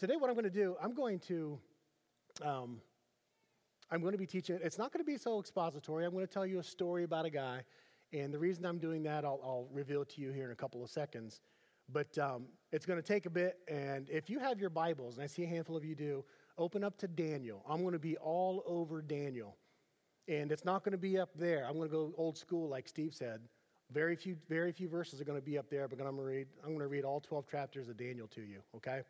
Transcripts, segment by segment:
today, what I'm going to do, I'm going to, um, I'm going to be teaching. It's not going to be so expository. I'm going to tell you a story about a guy, and the reason I'm doing that, I'll, I'll reveal to you here in a couple of seconds. But um, it's going to take a bit, and if you have your Bibles, and I see a handful of you do, open up to Daniel. I'm going to be all over Daniel, and it's not going to be up there. I'm going to go old school, like Steve said. Very few, very few verses are going to be up there, but I'm going to read. I'm going to read all 12 chapters of Daniel to you. Okay,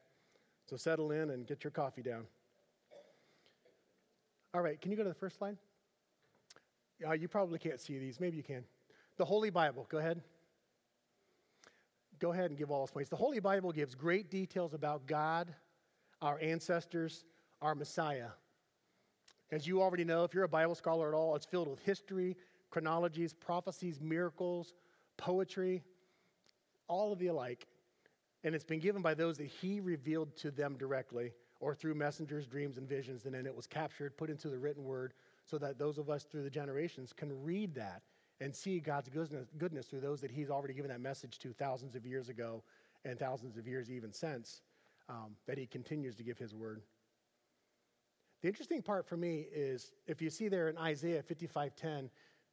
so settle in and get your coffee down. All right, can you go to the first slide? Uh, you probably can't see these. Maybe you can. The Holy Bible. Go ahead. Go ahead and give all those points. The Holy Bible gives great details about God, our ancestors, our Messiah. As you already know, if you're a Bible scholar at all, it's filled with history, chronologies, prophecies, miracles, poetry, all of the alike. And it's been given by those that He revealed to them directly or through messengers, dreams, and visions. And then it was captured, put into the written word, so that those of us through the generations can read that and see God's goodness, goodness through those that He's already given that message to thousands of years ago and thousands of years even since, um, that He continues to give His word. The interesting part for me is if you see there in Isaiah 55:10,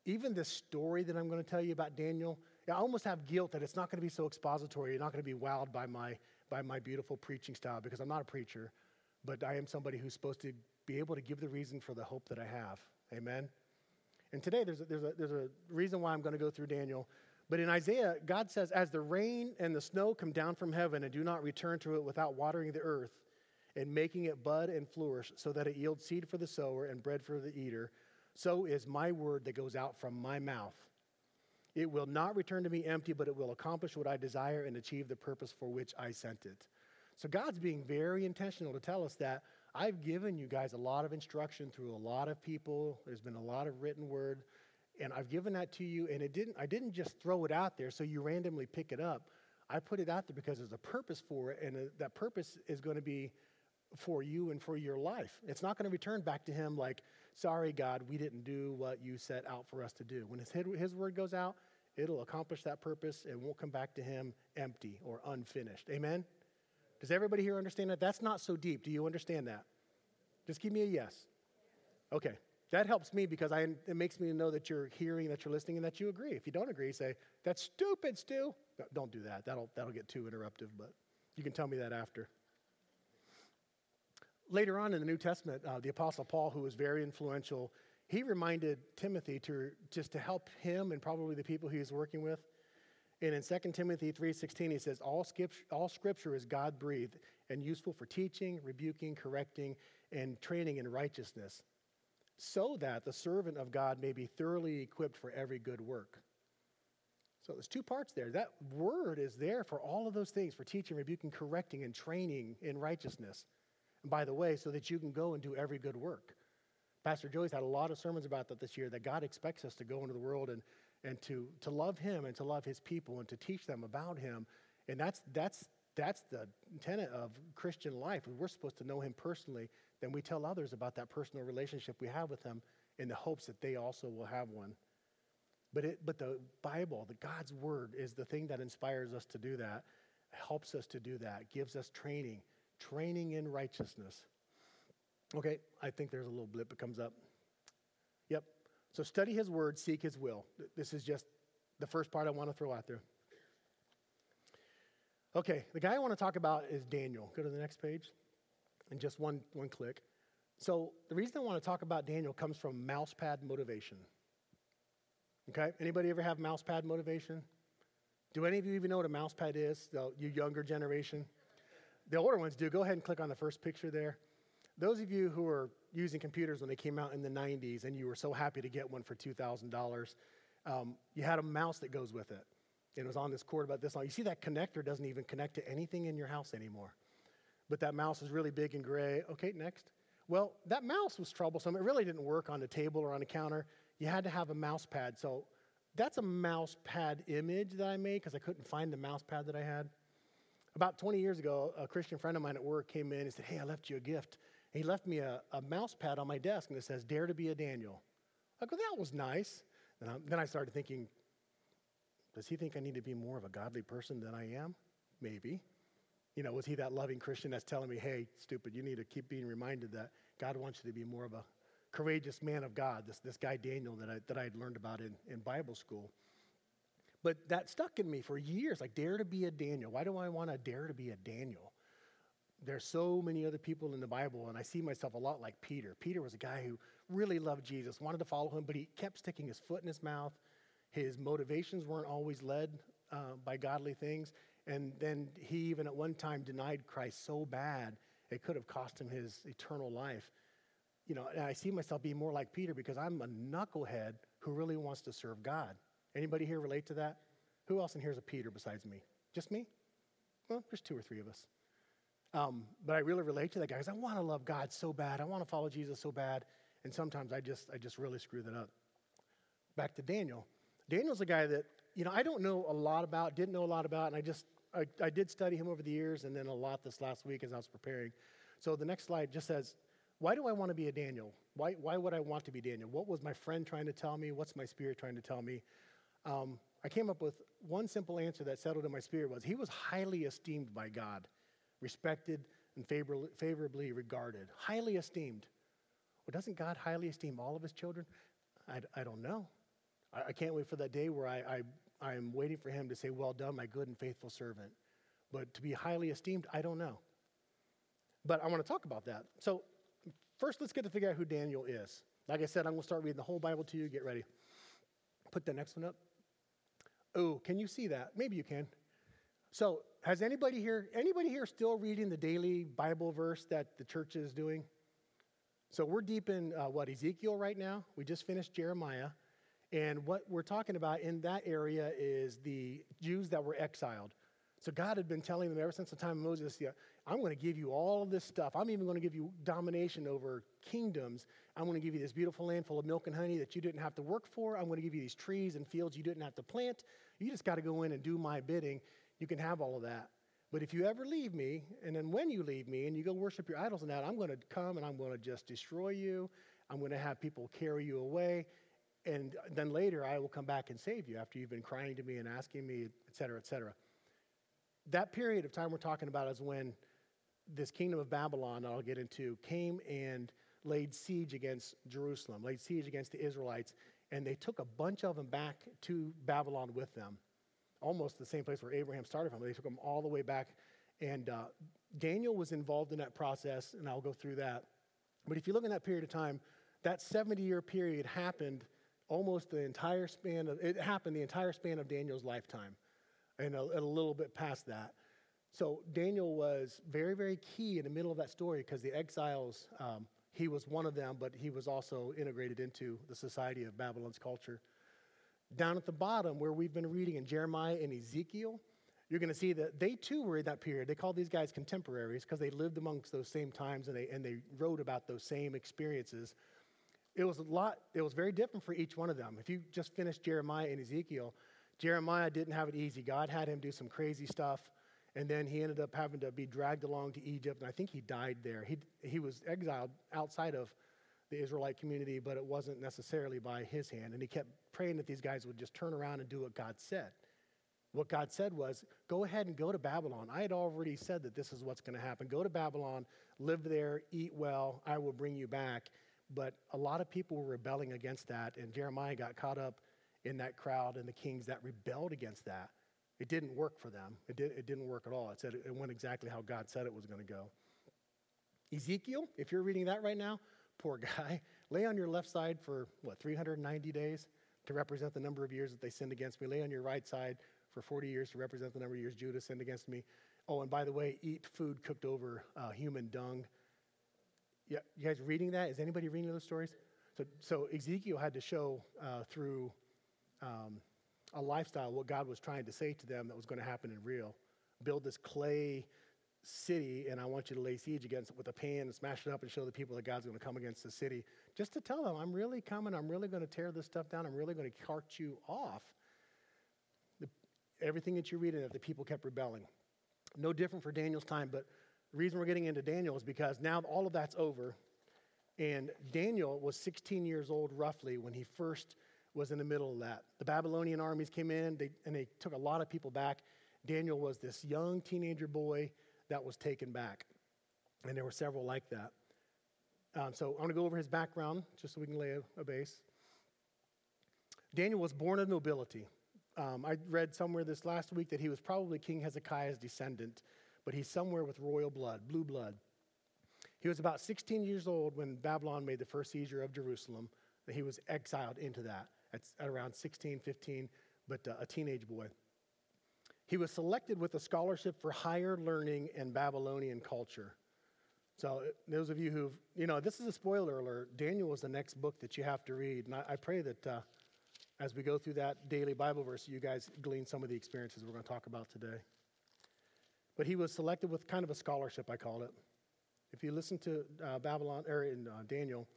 even the story that I'm going to tell you about Daniel, I almost have guilt that it's not going to be so expository. You're not going to be wowed by my by my beautiful preaching style because I'm not a preacher but I am somebody who's supposed to be able to give the reason for the hope that I have. Amen? And today there's a, there's a, there's a reason why I'm going to go through Daniel. But in Isaiah, God says, As the rain and the snow come down from heaven and do not return to it without watering the earth and making it bud and flourish so that it yields seed for the sower and bread for the eater, so is my word that goes out from my mouth. It will not return to me empty, but it will accomplish what I desire and achieve the purpose for which I sent it. So God's being very intentional to tell us that I've given you guys a lot of instruction through a lot of people. There's been a lot of written word, and I've given that to you. And it didn't. I didn't just throw it out there so you randomly pick it up. I put it out there because there's a purpose for it, and uh, that purpose is going to be for you and for your life. It's not going to return back to Him like, "Sorry, God, we didn't do what you set out for us to do." When His His word goes out, it'll accomplish that purpose and won't come back to Him empty or unfinished. Amen. Does everybody here understand that? That's not so deep. Do you understand that? Just give me a yes. Okay. That helps me because I, it makes me know that you're hearing, that you're listening, and that you agree. If you don't agree, say, That's stupid, Stu. No, don't do that. That'll, that'll get too interruptive, but you can tell me that after. Later on in the New Testament, uh, the Apostle Paul, who was very influential, he reminded Timothy to just to help him and probably the people he was working with and in 2 Timothy 3:16 he says all scripture, all scripture is God-breathed and useful for teaching, rebuking, correcting and training in righteousness so that the servant of God may be thoroughly equipped for every good work. So there's two parts there. That word is there for all of those things for teaching, rebuking, correcting and training in righteousness. And by the way, so that you can go and do every good work. Pastor Joey's had a lot of sermons about that this year that God expects us to go into the world and and to, to love him and to love his people and to teach them about him. And that's, that's, that's the tenet of Christian life. We're supposed to know him personally. Then we tell others about that personal relationship we have with him in the hopes that they also will have one. But, it, but the Bible, the God's word, is the thing that inspires us to do that, helps us to do that, gives us training, training in righteousness. Okay, I think there's a little blip that comes up. Yep, so study his word, seek his will. This is just the first part I want to throw out there. Okay, the guy I want to talk about is Daniel. Go to the next page. And just one, one click. So the reason I want to talk about Daniel comes from mousepad motivation. Okay? Anybody ever have mousepad motivation? Do any of you even know what a mousepad is? The, you younger generation? The older ones do. Go ahead and click on the first picture there. Those of you who are using computers when they came out in the 90s and you were so happy to get one for $2,000, um, you had a mouse that goes with it. And it was on this cord about this long. You see, that connector doesn't even connect to anything in your house anymore. But that mouse is really big and gray. Okay, next. Well, that mouse was troublesome. It really didn't work on the table or on the counter. You had to have a mouse pad. So that's a mouse pad image that I made because I couldn't find the mouse pad that I had. About 20 years ago, a Christian friend of mine at work came in and said, Hey, I left you a gift he left me a, a mouse pad on my desk and it says, Dare to be a Daniel. I go, That was nice. And I, then I started thinking, Does he think I need to be more of a godly person than I am? Maybe. You know, was he that loving Christian that's telling me, hey, stupid, you need to keep being reminded that God wants you to be more of a courageous man of God, this, this guy Daniel that I, that I had learned about in, in Bible school. But that stuck in me for years, like dare to be a Daniel. Why do I want to dare to be a Daniel? There's so many other people in the Bible, and I see myself a lot like Peter. Peter was a guy who really loved Jesus, wanted to follow him, but he kept sticking his foot in his mouth. His motivations weren't always led uh, by godly things. And then he even at one time denied Christ so bad it could have cost him his eternal life. You know, and I see myself being more like Peter because I'm a knucklehead who really wants to serve God. Anybody here relate to that? Who else in here is a Peter besides me? Just me? Well, there's two or three of us. Um, but I really relate to that guy because I want to love God so bad. I want to follow Jesus so bad. And sometimes I just, I just really screw that up. Back to Daniel. Daniel's a guy that, you know, I don't know a lot about, didn't know a lot about, and I just, I, I did study him over the years and then a lot this last week as I was preparing. So the next slide just says, why do I want to be a Daniel? Why, why would I want to be Daniel? What was my friend trying to tell me? What's my spirit trying to tell me? Um, I came up with one simple answer that settled in my spirit was he was highly esteemed by God, respected and favor- favorably regarded. Highly esteemed. Well, doesn't God highly esteem all of his children? I, I don't know. I, I, can't wait for that day where I, I, I'm waiting for him to say, Well done, my good and faithful servant. But to be highly esteemed, I don't know. But I want to talk about that. So, first, let's get to figure out who Daniel is. Like I said, I'm going to start reading the whole Bible to you. Get ready. Put the next one up. Oh, can you see that? Maybe you can. So, has anybody here anybody here still reading the daily Bible verse that the church is doing? So we're deep in uh, what Ezekiel right now. We just finished Jeremiah, and what we're talking about in that area is the Jews that were exiled. So God had been telling them ever since the time of Moses, yeah, I'm going to give you all of this stuff. I'm even going to give you domination over kingdoms. I'm going to give you this beautiful land full of milk and honey that you didn't have to work for. I'm going to give you these trees and fields you didn't have to plant. You just got to go in and do my bidding. You can have all of that. But if you ever leave me, and then when you leave me and you go worship your idols and that, I'm going to come and I'm going to just destroy you. I'm going to have people carry you away. And then later I will come back and save you after you've been crying to me and asking me, et cetera, et cetera. That period of time we're talking about is when this kingdom of Babylon, I'll get into, came and laid siege against Jerusalem, laid siege against the Israelites, and they took a bunch of them back to Babylon with them almost the same place where Abraham started from. They took him all the way back. And uh, Daniel was involved in that process, and I'll go through that. But if you look in that period of time, that 70 year period happened almost the entire span of, it happened the entire span of Daniel's lifetime and a, a little bit past that. So Daniel was very, very key in the middle of that story because the exiles, um, he was one of them, but he was also integrated into the society of Babylon's culture. Down at the bottom, where we've been reading in Jeremiah and Ezekiel, you're going to see that they too were in that period. They called these guys contemporaries because they lived amongst those same times and they, and they wrote about those same experiences. It was a lot, it was very different for each one of them. If you just finished Jeremiah and Ezekiel, Jeremiah didn't have it easy. God had him do some crazy stuff, and then he ended up having to be dragged along to Egypt, and I think he died there. He, he was exiled outside of the Israelite community, but it wasn't necessarily by his hand. And he kept praying that these guys would just turn around and do what God said. What God said was, go ahead and go to Babylon. I had already said that this is what's going to happen. Go to Babylon, live there, eat well, I will bring you back. But a lot of people were rebelling against that, and Jeremiah got caught up in that crowd and the kings that rebelled against that. It didn't work for them. It, did, it didn't work at all. It said it went exactly how God said it was going to go. Ezekiel, if you're reading that right now, poor guy, lay on your left side for what, 390 days to represent the number of years that they sinned against me. Lay on your right side for 40 years to represent the number of years Judah sinned against me. Oh, and by the way, eat food cooked over uh, human dung. Yeah, you guys reading that? Is anybody reading those stories? So, so Ezekiel had to show uh, through um, a lifestyle what God was trying to say to them that was going to happen in real. Build this clay city and I want you to lay siege against it with a pan and smash it up and show the people that God's going to come against the city. Just to tell them, I'm really coming. I'm really going to tear this stuff down. I'm really going to cart you off. The, everything that you read in it, the people kept rebelling. No different for Daniel's time, but the reason we're getting into Daniel is because now all of that's over. And Daniel was 16 years old roughly when he first was in the middle of that. The Babylonian armies came in they, and they took a lot of people back. Daniel was this young teenager boy that was taken back. And there were several like that. Um, so I'm going to go over his background just so we can lay a, a base. Daniel was born of nobility. Um, I read somewhere this last week that he was probably King Hezekiah's descendant, but he's somewhere with royal blood, blue blood. He was about 16 years old when Babylon made the first seizure of Jerusalem. He was exiled into that at, at around 16, 15, but uh, a teenage boy. He was selected with a scholarship for higher learning in Babylonian culture. So, those of you who've, you know, this is a spoiler alert. Daniel is the next book that you have to read. And I, I pray that uh, as we go through that daily Bible verse, you guys glean some of the experiences we're going to talk about today. But he was selected with kind of a scholarship, I call it. If you listen to uh, Babylon or in uh, Daniel,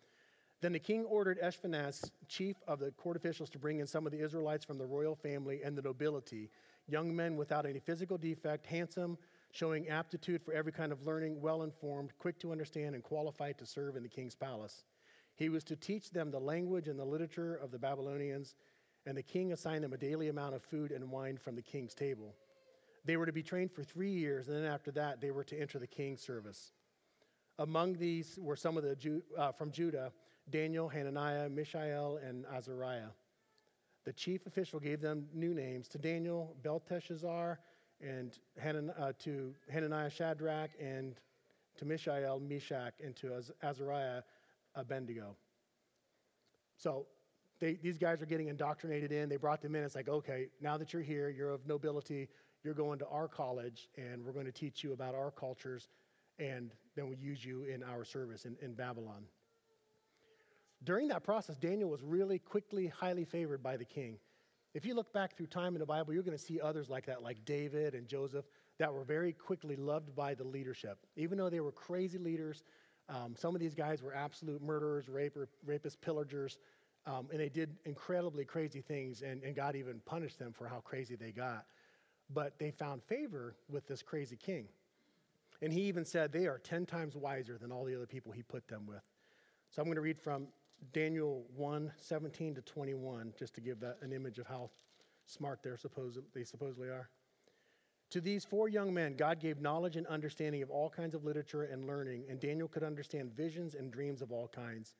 then the king ordered Ashpenaz, chief of the court officials, to bring in some of the Israelites from the royal family and the nobility, young men without any physical defect, handsome, showing aptitude for every kind of learning, well informed, quick to understand, and qualified to serve in the king's palace. He was to teach them the language and the literature of the Babylonians, and the king assigned them a daily amount of food and wine from the king's table. They were to be trained for three years, and then after that, they were to enter the king's service. Among these were some of the Ju- uh, from Judah Daniel, Hananiah, Mishael, and Azariah. The chief official gave them new names to Daniel, Belteshazzar, and Hanan- uh, to Hananiah, Shadrach, and to Mishael, Meshach, and to Az- Azariah, Abednego. So they, these guys are getting indoctrinated in. They brought them in. It's like, okay, now that you're here, you're of nobility, you're going to our college, and we're going to teach you about our cultures, and then we use you in our service in, in Babylon. During that process, Daniel was really quickly highly favored by the king. If you look back through time in the Bible, you're going to see others like that, like David and Joseph, that were very quickly loved by the leadership. Even though they were crazy leaders, um, some of these guys were absolute murderers, raper, rapists, pillagers, um, and they did incredibly crazy things, and, and God even punished them for how crazy they got. But they found favor with this crazy king. And he even said they are 10 times wiser than all the other people he put them with. So I'm going to read from Daniel 1 17 to 21, just to give that an image of how smart they're supposed, they supposedly are. To these four young men, God gave knowledge and understanding of all kinds of literature and learning, and Daniel could understand visions and dreams of all kinds.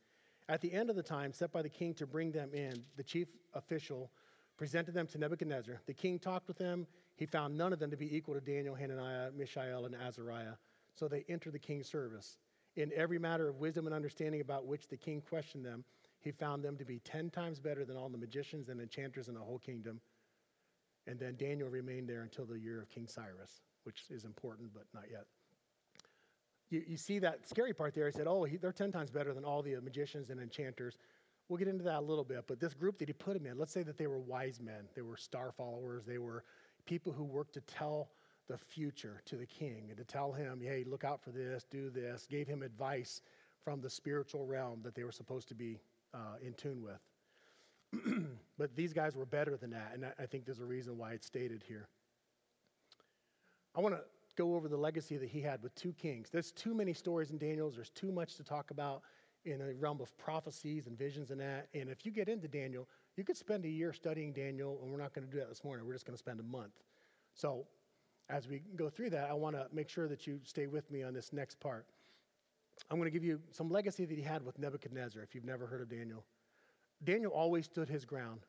At the end of the time set by the king to bring them in, the chief official presented them to Nebuchadnezzar. The king talked with them. He found none of them to be equal to Daniel, Hananiah, Mishael, and Azariah. So they entered the king's service. In every matter of wisdom and understanding about which the king questioned them, he found them to be ten times better than all the magicians and enchanters in the whole kingdom. And then Daniel remained there until the year of King Cyrus, which is important, but not yet. You, you see that scary part there. He said, Oh, he, they're 10 times better than all the magicians and enchanters. We'll get into that a little bit, but this group that he put them in, let's say that they were wise men, they were star followers, they were people who worked to tell the future to the king and to tell him, hey, look out for this, do this, gave him advice from the spiritual realm that they were supposed to be uh, in tune with. but these guys were better than that, and I think there's a reason why it's stated here. I want to go over the legacy that he had with two kings. There's too many stories in Daniel's, there's too much to talk about in the realm of prophecies and visions and that. And if you get into Daniel, you could spend a year studying Daniel, and we're not going to do that this morning. We're just going to spend a month. So, as we go through that, I want to make sure that you stay with me on this next part. I'm going to give you some legacy that he had with Nebuchadnezzar, if you've never heard of Daniel. Daniel always stood his ground.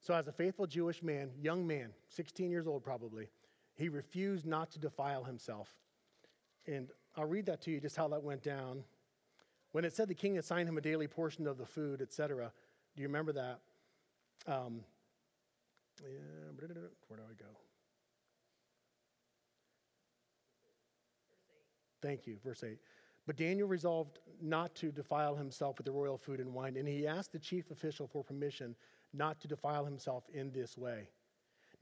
So, as a faithful Jewish man, young man, 16 years old probably, he refused not to defile himself. And I'll read that to you, just how that went down. When it said the king assigned him a daily portion of the food, etc., do you remember that? Um, yeah, where do I go? Thank you, verse 8. But Daniel resolved not to defile himself with the royal food and wine, and he asked the chief official for permission not to defile himself in this way.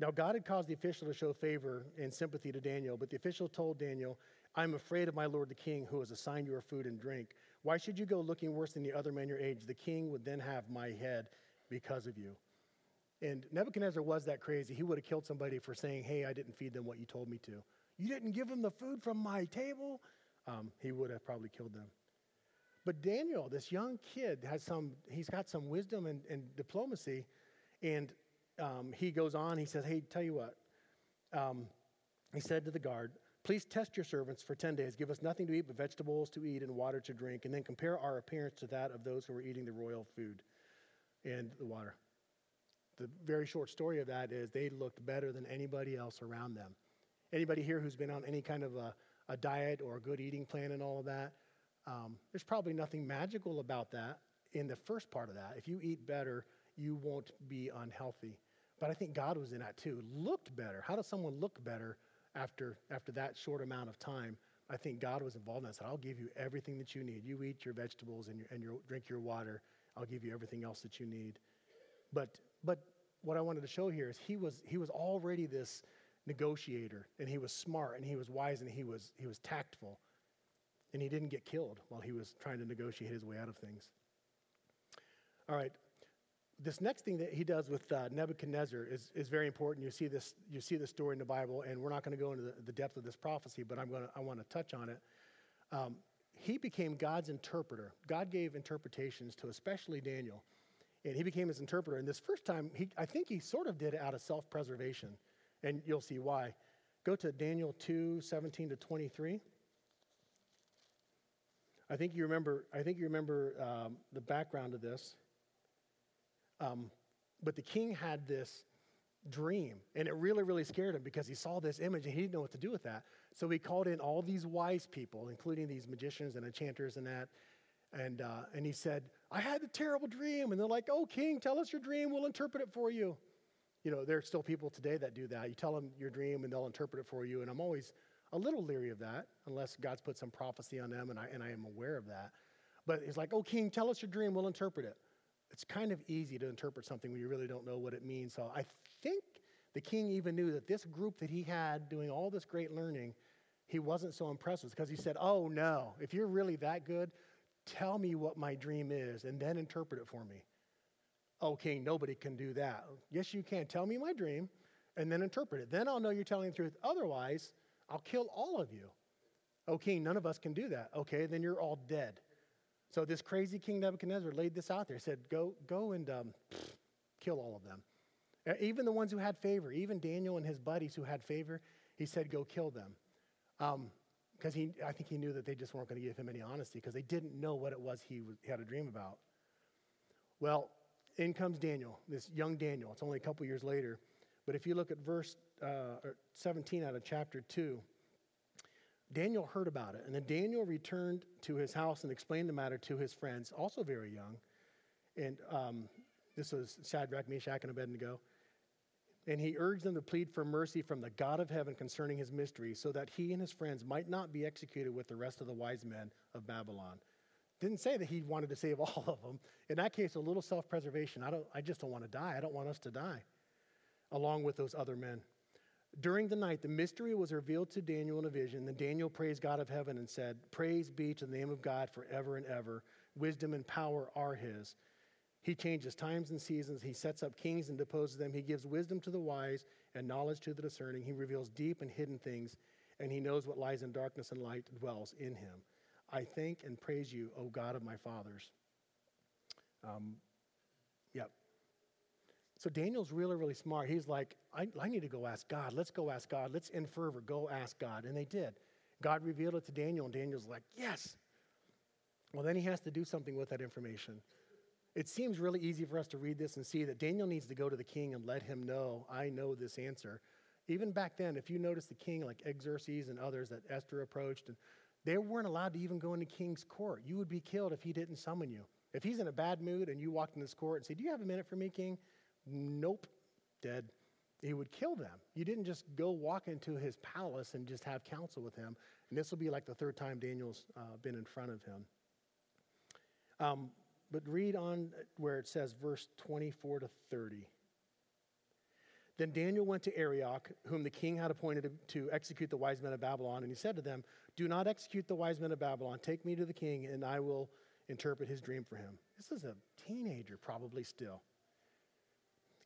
Now, God had caused the official to show favor and sympathy to Daniel, but the official told Daniel, I'm afraid of my lord the king, who has assigned you your food and drink. Why should you go looking worse than the other men your age? The king would then have my head because of you. And Nebuchadnezzar was that crazy. He would have killed somebody for saying, Hey, I didn't feed them what you told me to. You didn't give them the food from my table? Um, he would have probably killed them. But Daniel, this young kid, has some, he's got some wisdom and, and diplomacy. And um, he goes on, he says, Hey, tell you what. Um, he said to the guard, Please test your servants for 10 days. Give us nothing to eat but vegetables to eat and water to drink, and then compare our appearance to that of those who are eating the royal food and the water. The very short story of that is they looked better than anybody else around them. Anybody here who's been on any kind of a, a diet or a good eating plan and all of that, um, there's probably nothing magical about that in the first part of that. If you eat better, you won't be unhealthy. But I think God was in that too. Looked better. How does someone look better after, after that short amount of time? I think God was involved in that. Said, I'll give you everything that you need. You eat your vegetables and, your, and your, drink your water. I'll give you everything else that you need. But, but what I wanted to show here is he was, he was already this negotiator, and he was smart, and he was wise, and he was, he was tactful. And he didn't get killed while he was trying to negotiate his way out of things. All right, this next thing that he does with uh, Nebuchadnezzar is, is very important. You see this you see this story in the Bible, and we're not going to go into the, the, depth of this prophecy, but I'm going to I want to touch on it. Um, he became God's interpreter. God gave interpretations to especially Daniel, and he became his interpreter. And this first time, he I think he sort of did it out of self preservation, and you'll see why. Go to Daniel 2 17 to 23. I think you remember. I think you remember um, the background of this. Um, but the king had this dream, and it really, really scared him because he saw this image and he didn't know what to do with that. So he called in all these wise people, including these magicians and enchanters and that. And, uh, and he said, I had a terrible dream. And they're like, Oh, king, tell us your dream. We'll interpret it for you. You know, there are still people today that do that. You tell them your dream and they'll interpret it for you. And I'm always a little leery of that unless God's put some prophecy on them and I, and I am aware of that. But he's like, Oh, king, tell us your dream. We'll interpret it it's kind of easy to interpret something when you really don't know what it means. So I think the king even knew that this group that he had doing all this great learning, he wasn't so impressed with because he said, Oh, no, if you're really that good, tell me what my dream is and then interpret it for me. King, nobody can do that. Yes, you can. Tell me my dream and then interpret it. Then I'll know you're telling the truth. Otherwise, I'll kill all of you. King, none of us can do that. Okay, then you're all dead. So this crazy King Nebuchadnezzar laid this out there. He said, Go, go and um, kill all of them. Even the ones who had favor, even Daniel and his buddies who had favor, he said, Go kill them. Because um, he, I think he knew that they just weren't going to give him any honesty because they didn't know what it was he, was he had a dream about. Well, in comes Daniel, this young Daniel. It's only a couple years later. But if you look at verse uh, 17 out of chapter 2, Daniel heard about it, and then Daniel returned to his house and explained the matter to his friends, also very young. And um, this was Shadrach, Meshach, and Abednego. And he urged them to plead for mercy from the God of heaven concerning his mystery, so that he and his friends might not be executed with the rest of the wise men of Babylon. Didn't say that he wanted to save all of them. In that case, a little self preservation. I, don't, I just don't want to die. I don't want us to die, along with those other men. During the night, the mystery was revealed to Daniel in a vision. Then Daniel praised God of heaven and said, Praise be to the name of God forever and ever. Wisdom and power are his. He changes times and seasons. He sets up kings and deposes them. He gives wisdom to the wise and knowledge to the discerning. He reveals deep and hidden things, and he knows what lies in darkness and light dwells in him. I thank and praise you, O God of my fathers. Um, yep. So Daniel's really, really smart. He's like, I, I need to go ask God. Let's go ask God. Let's in fervor go ask God. And they did. God revealed it to Daniel, and Daniel's like, yes. Well, then he has to do something with that information. It seems really easy for us to read this and see that Daniel needs to go to the king and let him know, I know this answer. Even back then, if you notice the king, like Xerxes and others that Esther approached, and they weren't allowed to even go into king's court. You would be killed if he didn't summon you. If he's in a bad mood and you walked in this court and said, Do you have a minute for me, king? Nope, dead. He would kill them. You didn't just go walk into his palace and just have counsel with him. And this will be like the third time Daniel's uh, been in front of him. Um, but read on where it says verse 24 to 30. Then Daniel went to Arioch, whom the king had appointed to execute the wise men of Babylon, and he said to them, Do not execute the wise men of Babylon. Take me to the king, and I will interpret his dream for him. This is a teenager, probably still.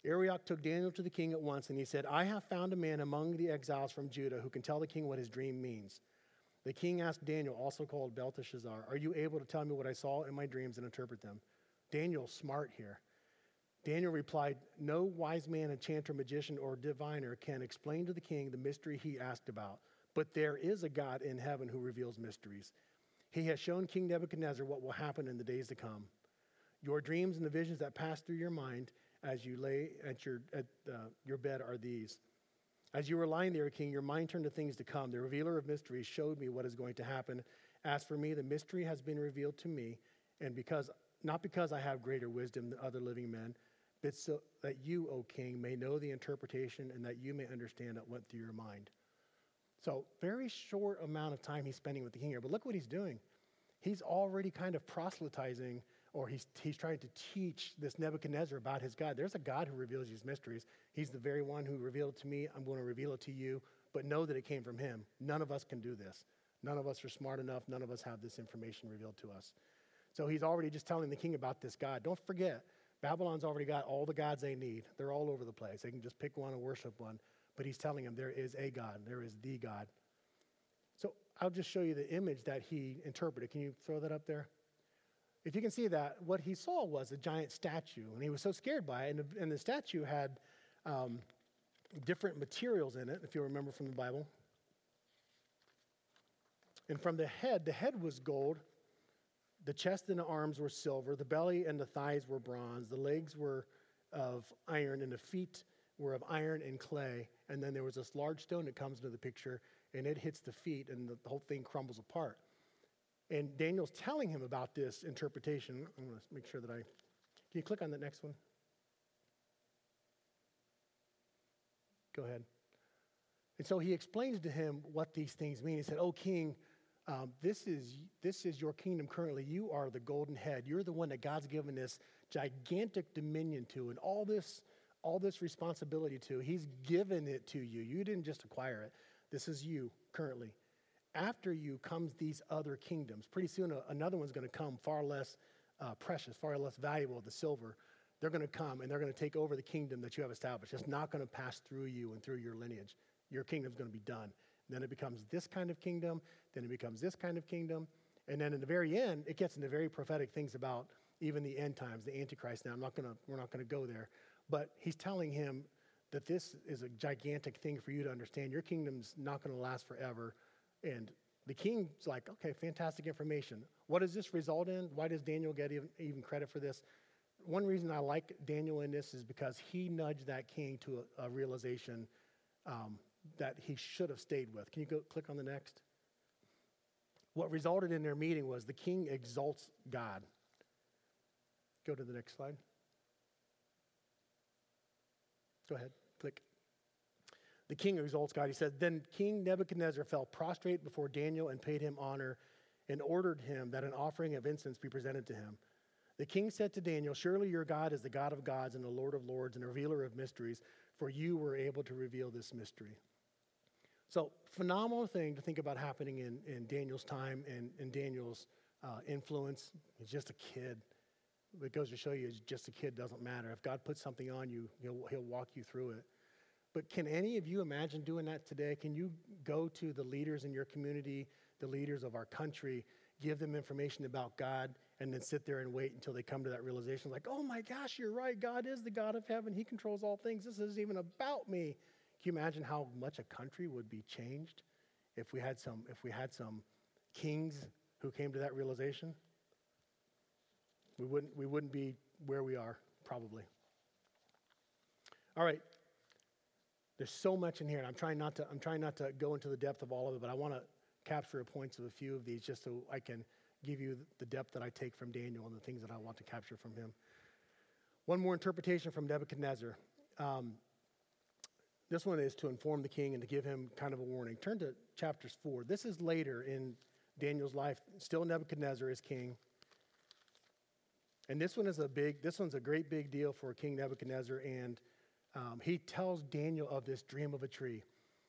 Arioch took Daniel to the king at once, and he said, I have found a man among the exiles from Judah who can tell the king what his dream means. The king asked Daniel, also called Belteshazzar, Are you able to tell me what I saw in my dreams and interpret them? Daniel's smart here. Daniel replied, No wise man, enchanter, magician, or diviner can explain to the king the mystery he asked about. But there is a God in heaven who reveals mysteries. He has shown King Nebuchadnezzar what will happen in the days to come. Your dreams and the visions that pass through your mind as you lay at your, at, uh, your bed are these. As you were lying there, King, your mind turned to things to come. The revealer of mysteries showed me what is going to happen. As for me, the mystery has been revealed to me, and because not because I have greater wisdom than other living men, but so that you, O king, may know the interpretation and that you may understand what went through your mind. So, very short amount of time he's spending with the king here. But look what he's doing. He's already kind of proselytizing, or he's, he's trying to teach this Nebuchadnezzar about his God. There's a God who reveals these mysteries. He's the very one who revealed it to me. I'm going to reveal it to you, but know that it came from him. None of us can do this. None of us are smart enough. None of us have this information revealed to us. So he's already just telling the king about this God. Don't forget, Babylon's already got all the gods they need. They're all over the place. They can just pick one and worship one. But he's telling them there is a God, there is the God. So I'll just show you the image that he interpreted. Can you throw that up there? If you can see that, what he saw was a giant statue, and he was so scared by it. And the, and the statue had um, different materials in it, if you remember from the Bible. And from the head, the head was gold, the chest and the arms were silver, the belly and the thighs were bronze, the legs were of iron, and the feet were of iron and clay. And then there was this large stone that comes into the picture, and it hits the feet, and the whole thing crumbles apart. And Daniel's telling him about this interpretation. I'm going to make sure that I. Can you click on the next one? Go ahead. And so he explains to him what these things mean. He said, Oh, king, um, this, is, this is your kingdom currently. You are the golden head. You're the one that God's given this gigantic dominion to and all this, all this responsibility to. He's given it to you. You didn't just acquire it. This is you currently. After you comes these other kingdoms. Pretty soon, another one's going to come far less uh, precious, far less valuable, the silver. They're going to come and they're going to take over the kingdom that you have established. It's not going to pass through you and through your lineage. Your kingdom's going to be done. Then it becomes this kind of kingdom. Then it becomes this kind of kingdom. And then in the very end, it gets into very prophetic things about even the end times, the Antichrist. Now, I'm not gonna, we're not going to go there. But he's telling him that this is a gigantic thing for you to understand. Your kingdom's not going to last forever. And the king's like, okay, fantastic information. What does this result in? Why does Daniel get even, even credit for this? One reason I like Daniel in this is because he nudged that king to a, a realization um, that he should have stayed with. Can you go click on the next? What resulted in their meeting was the king exalts God. Go to the next slide. Go ahead, click. The king exalts God. He said, Then King Nebuchadnezzar fell prostrate before Daniel and paid him honor and ordered him that an offering of incense be presented to him. The king said to Daniel, Surely your God is the God of gods and the Lord of lords and a revealer of mysteries, for you were able to reveal this mystery. So, phenomenal thing to think about happening in, in Daniel's time and in Daniel's uh, influence. He's just a kid. It goes to show you, just a kid doesn't matter. If God puts something on you, he'll, he'll walk you through it. But can any of you imagine doing that today? Can you go to the leaders in your community, the leaders of our country, give them information about God, and then sit there and wait until they come to that realization like, oh my gosh, you're right. God is the God of heaven. He controls all things. This isn't even about me. Can you imagine how much a country would be changed if we had some, if we had some kings who came to that realization? We wouldn't, we wouldn't be where we are, probably. All right. There's so much in here, and I'm trying not to, I'm trying not to go into the depth of all of it, but I want to capture points of a few of these just so I can give you the depth that I take from Daniel and the things that I want to capture from him. One more interpretation from Nebuchadnezzar. Um, this one is to inform the king and to give him kind of a warning. Turn to chapters 4. This is later in Daniel's life. Still Nebuchadnezzar is king. And this one is a big, this one's a great big deal for King Nebuchadnezzar. And um, he tells Daniel of this dream of a tree.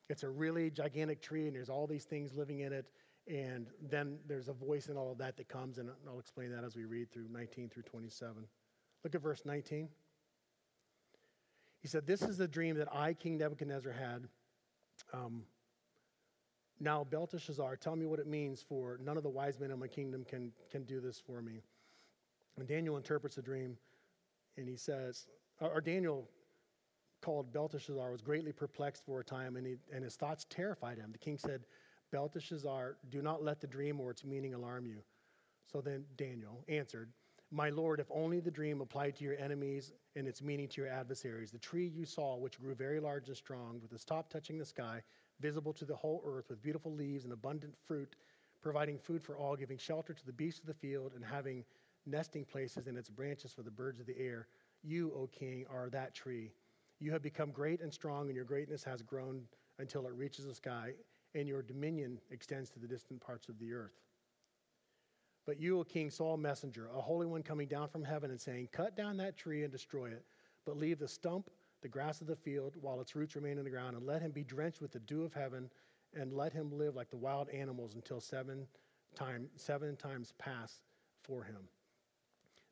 It's a really gigantic tree, and there's all these things living in it. And then there's a voice in all of that that comes, and I'll explain that as we read through 19 through 27. Look at verse 19. He said, This is the dream that I, King Nebuchadnezzar, had. Um, now, Belteshazzar, tell me what it means, for none of the wise men in my kingdom can, can do this for me. And Daniel interprets the dream, and he says, or Daniel called Belteshazzar was greatly perplexed for a time, and, he, and his thoughts terrified him. The king said, Belteshazzar, do not let the dream or its meaning alarm you. So then Daniel answered, My Lord, if only the dream applied to your enemies and its meaning to your adversaries. The tree you saw, which grew very large and strong, with its top touching the sky, visible to the whole earth, with beautiful leaves and abundant fruit, providing food for all, giving shelter to the beasts of the field, and having nesting places in its branches for the birds of the air. You, O king, are that tree. You have become great and strong, and your greatness has grown until it reaches the sky, and your dominion extends to the distant parts of the earth. But you, O king, saw a messenger, a holy one coming down from heaven, and saying, Cut down that tree and destroy it, but leave the stump, the grass of the field, while its roots remain in the ground, and let him be drenched with the dew of heaven, and let him live like the wild animals until seven, time, seven times pass for him.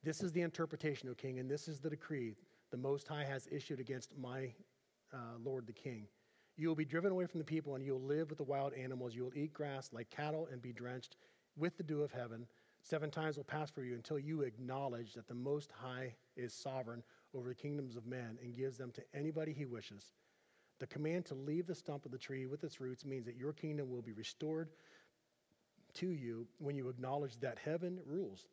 This is the interpretation, O king, and this is the decree the Most High has issued against my uh, Lord the king. You will be driven away from the people, and you will live with the wild animals. You will eat grass like cattle and be drenched with the dew of heaven. Seven times will pass for you until you acknowledge that the Most High is sovereign over the kingdoms of men and gives them to anybody he wishes. The command to leave the stump of the tree with its roots means that your kingdom will be restored to you when you acknowledge that heaven rules.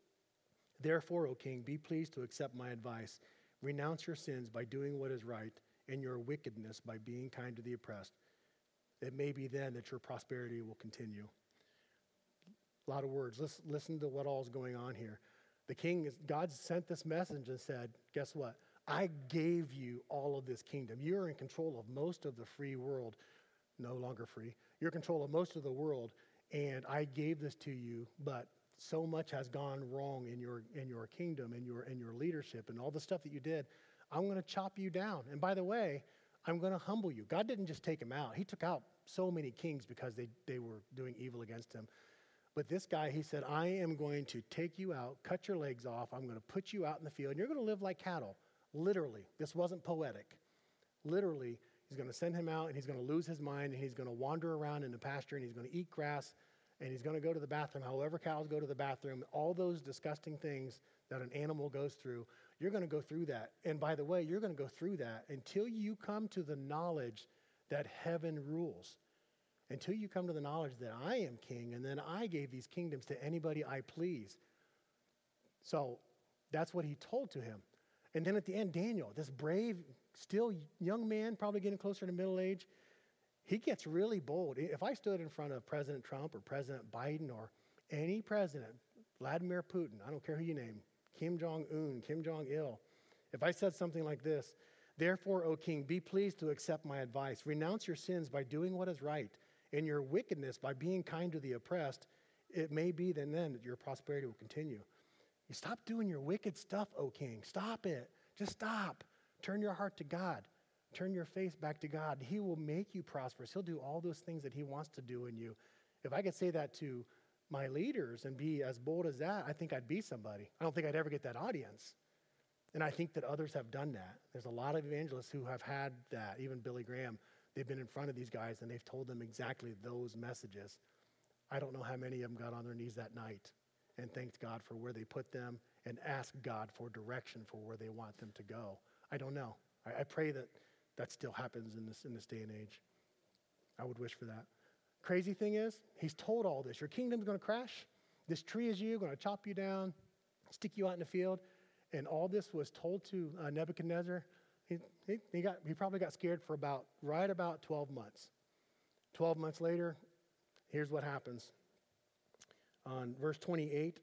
Therefore, O king, be pleased to accept my advice. Renounce your sins by doing what is right, and your wickedness by being kind to the oppressed. It may be then that your prosperity will continue. A lot of words. Let's listen to what all is going on here. The king is, God sent this message and said, Guess what? I gave you all of this kingdom. You're in control of most of the free world. No longer free. You're in control of most of the world, and I gave this to you, but so much has gone wrong in your in your kingdom and your in your leadership and all the stuff that you did i'm going to chop you down and by the way i'm going to humble you god didn't just take him out he took out so many kings because they, they were doing evil against him but this guy he said i am going to take you out cut your legs off. I'm going to put you out in the field. And you're going to live like cattle literally. This wasn't poetic. Literally he's going to send him out and he's going to lose his mind and he's going to wander around in the pasture and he's going to eat grass and he's going to go to the bathroom, however cows go to the bathroom, all those disgusting things that an animal goes through, you're going to go through that. And by the way, you're going to go through that until you come to the knowledge that heaven rules. Until you come to the knowledge that I am king and then I gave these kingdoms to anybody I please. So that's what he told to him. And then at the end, Daniel, this brave, still young man, probably getting closer to middle age, he gets really bold. If I stood in front of President Trump or President Biden or any president, Vladimir Putin, I don't care who you name, Kim Jong un, Kim Jong il, if I said something like this, Therefore, O king, be pleased to accept my advice. Renounce your sins by doing what is right, and your wickedness by being kind to the oppressed. It may be then, then that your prosperity will continue. You stop doing your wicked stuff, O king. Stop it. Just stop. Turn your heart to God. Turn your face back to God. He will make you prosperous. He'll do all those things that He wants to do in you. If I could say that to my leaders and be as bold as that, I think I'd be somebody. I don't think I'd ever get that audience. And I think that others have done that. There's a lot of evangelists who have had that, even Billy Graham. They've been in front of these guys and they've told them exactly those messages. I don't know how many of them got on their knees that night and thanked God for where they put them and asked God for direction for where they want them to go. I don't know. I, I pray that that still happens in this, in this day and age. I would wish for that. Crazy thing is, he's told all this. Your kingdom's going to crash. This tree is you, going to chop you down, stick you out in the field. And all this was told to uh, Nebuchadnezzar. He, he, he, got, he probably got scared for about, right about 12 months. 12 months later, here's what happens. On verse 28,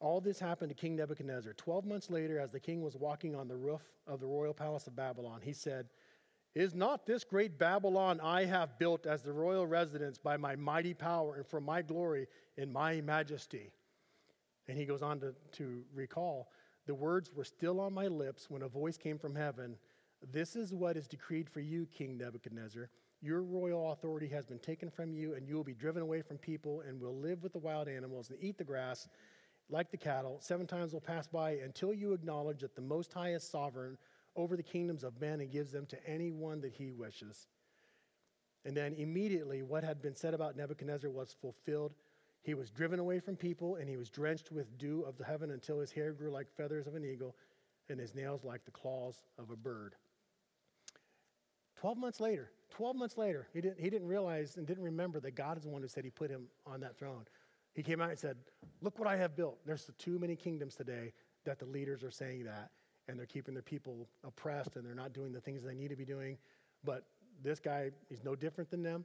all this happened to King Nebuchadnezzar. 12 months later, as the king was walking on the roof of the royal palace of Babylon, he said, is not this great Babylon I have built as the royal residence by my mighty power and for my glory in my majesty? And he goes on to, to recall the words were still on my lips when a voice came from heaven This is what is decreed for you, King Nebuchadnezzar. Your royal authority has been taken from you, and you will be driven away from people and will live with the wild animals and eat the grass like the cattle. Seven times will pass by until you acknowledge that the Most High is sovereign over the kingdoms of men and gives them to anyone that he wishes. And then immediately, what had been said about Nebuchadnezzar was fulfilled. He was driven away from people, and he was drenched with dew of the heaven until his hair grew like feathers of an eagle, and his nails like the claws of a bird. 12 months later, 12 months later, he didn't, he didn't realize and didn't remember that God is the one who said he put him on that throne. He came out and said, Look what I have built. There's too many kingdoms today that the leaders are saying that, and they're keeping their people oppressed and they're not doing the things they need to be doing. But this guy, he's no different than them.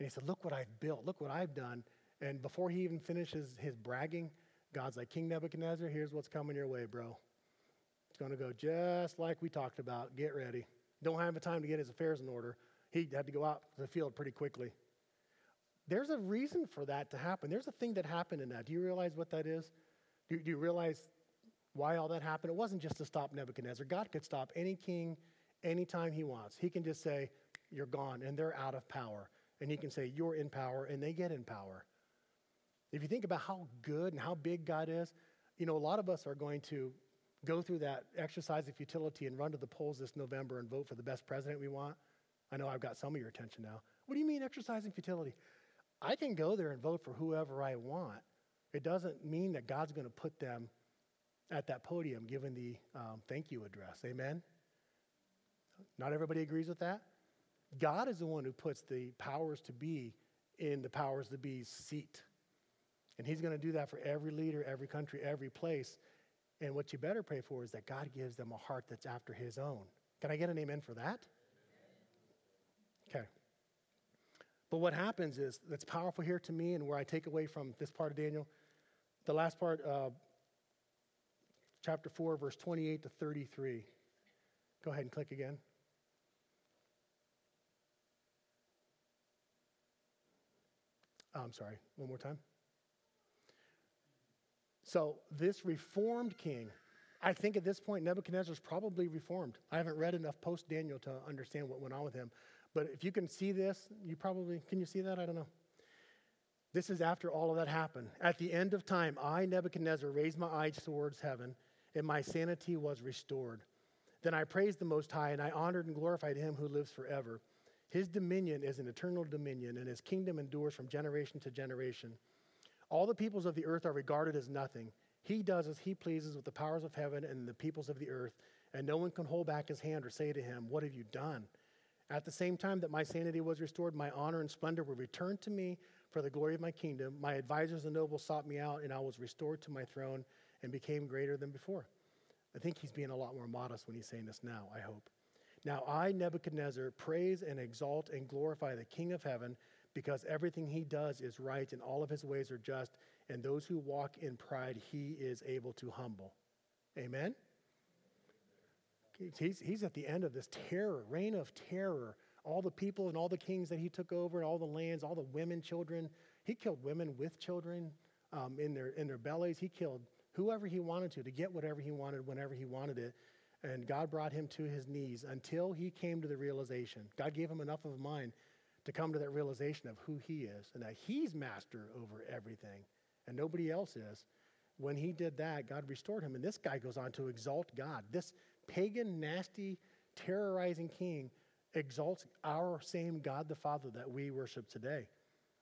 And he said, Look what I've built. Look what I've done. And before he even finishes his bragging, God's like, King Nebuchadnezzar, here's what's coming your way, bro. It's going to go just like we talked about. Get ready. Don't have the time to get his affairs in order. He had to go out to the field pretty quickly. There's a reason for that to happen. There's a thing that happened in that. Do you realize what that is? Do, do you realize why all that happened? It wasn't just to stop Nebuchadnezzar. God could stop any king anytime he wants. He can just say, You're gone, and they're out of power. And he can say, You're in power, and they get in power. If you think about how good and how big God is, you know, a lot of us are going to go through that exercise of futility and run to the polls this November and vote for the best president we want. I know I've got some of your attention now. What do you mean exercising futility? I can go there and vote for whoever I want. It doesn't mean that God's going to put them at that podium giving the um, thank you address. Amen? Not everybody agrees with that. God is the one who puts the powers to be in the powers to be's seat. And He's going to do that for every leader, every country, every place. And what you better pray for is that God gives them a heart that's after His own. Can I get an amen for that? Okay. But what happens is, that's powerful here to me and where I take away from this part of Daniel, the last part, uh, chapter 4, verse 28 to 33. Go ahead and click again. Oh, I'm sorry, one more time. So, this reformed king, I think at this point, Nebuchadnezzar is probably reformed. I haven't read enough post Daniel to understand what went on with him. But if you can see this, you probably, can you see that? I don't know. This is after all of that happened. At the end of time, I, Nebuchadnezzar, raised my eyes towards heaven, and my sanity was restored. Then I praised the Most High, and I honored and glorified him who lives forever. His dominion is an eternal dominion, and his kingdom endures from generation to generation. All the peoples of the earth are regarded as nothing. He does as he pleases with the powers of heaven and the peoples of the earth, and no one can hold back his hand or say to him, What have you done? At the same time that my sanity was restored, my honor and splendor were returned to me for the glory of my kingdom. My advisors and nobles sought me out, and I was restored to my throne and became greater than before. I think he's being a lot more modest when he's saying this now, I hope. Now I, Nebuchadnezzar, praise and exalt and glorify the King of heaven because everything he does is right and all of his ways are just, and those who walk in pride he is able to humble. Amen? He's, he's at the end of this terror, reign of terror. All the people and all the kings that he took over, and all the lands, all the women, children. He killed women with children um, in, their, in their bellies. He killed whoever he wanted to, to get whatever he wanted whenever he wanted it. And God brought him to his knees until he came to the realization. God gave him enough of a mind to come to that realization of who he is and that he's master over everything and nobody else is. When he did that, God restored him. And this guy goes on to exalt God. This pagan, nasty, terrorizing king exalts our same God the Father that we worship today.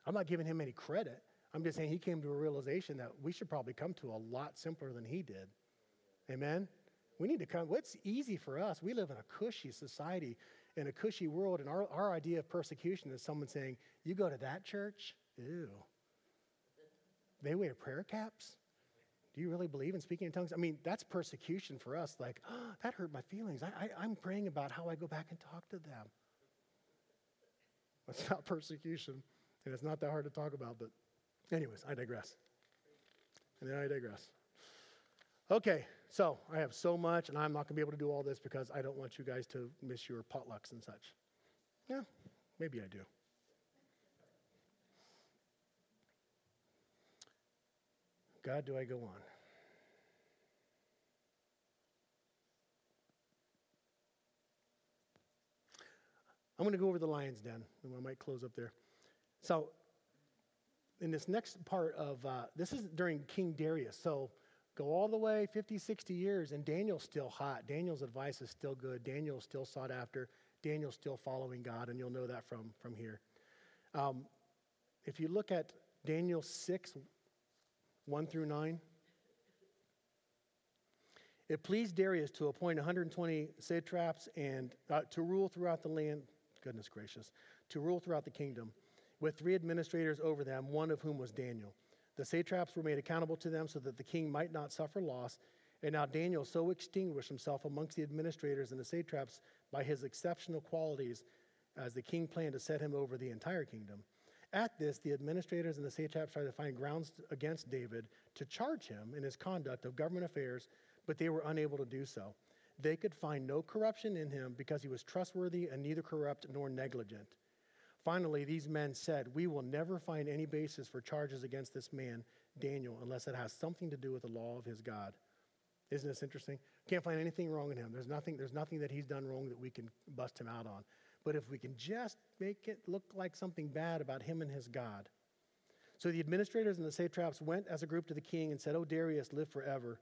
I'm not giving him any credit. I'm just saying he came to a realization that we should probably come to a lot simpler than he did. Amen? We need to come. What's easy for us? We live in a cushy society, in a cushy world, and our, our idea of persecution is someone saying, You go to that church? Ew. They wear prayer caps? Do you really believe in speaking in tongues? I mean, that's persecution for us. Like, oh, that hurt my feelings. I, I, I'm praying about how I go back and talk to them. It's not persecution, and it's not that hard to talk about, but, anyways, I digress. And then I digress. Okay, so I have so much, and I'm not going to be able to do all this because I don't want you guys to miss your potlucks and such. Yeah, maybe I do. God, do I go on? I'm going to go over the lion's den, and I might close up there. So, in this next part of uh, this is during King Darius. So, go all the way 50, 60 years, and Daniel's still hot. Daniel's advice is still good. Daniel's still sought after. Daniel's still following God, and you'll know that from, from here. Um, if you look at Daniel 6, 1 through 9, it pleased Darius to appoint 120 satraps and uh, to rule throughout the land goodness gracious, to rule throughout the kingdom, with three administrators over them, one of whom was Daniel. The satraps were made accountable to them so that the king might not suffer loss. And now Daniel so extinguished himself amongst the administrators and the satraps by his exceptional qualities as the king planned to set him over the entire kingdom. At this, the administrators and the satraps tried to find grounds against David to charge him in his conduct of government affairs, but they were unable to do so. They could find no corruption in him because he was trustworthy and neither corrupt nor negligent. Finally, these men said, We will never find any basis for charges against this man, Daniel, unless it has something to do with the law of his God. Isn't this interesting? Can't find anything wrong in him. There's nothing, there's nothing that he's done wrong that we can bust him out on. But if we can just make it look like something bad about him and his God. So the administrators and the satraps went as a group to the king and said, O Darius, live forever.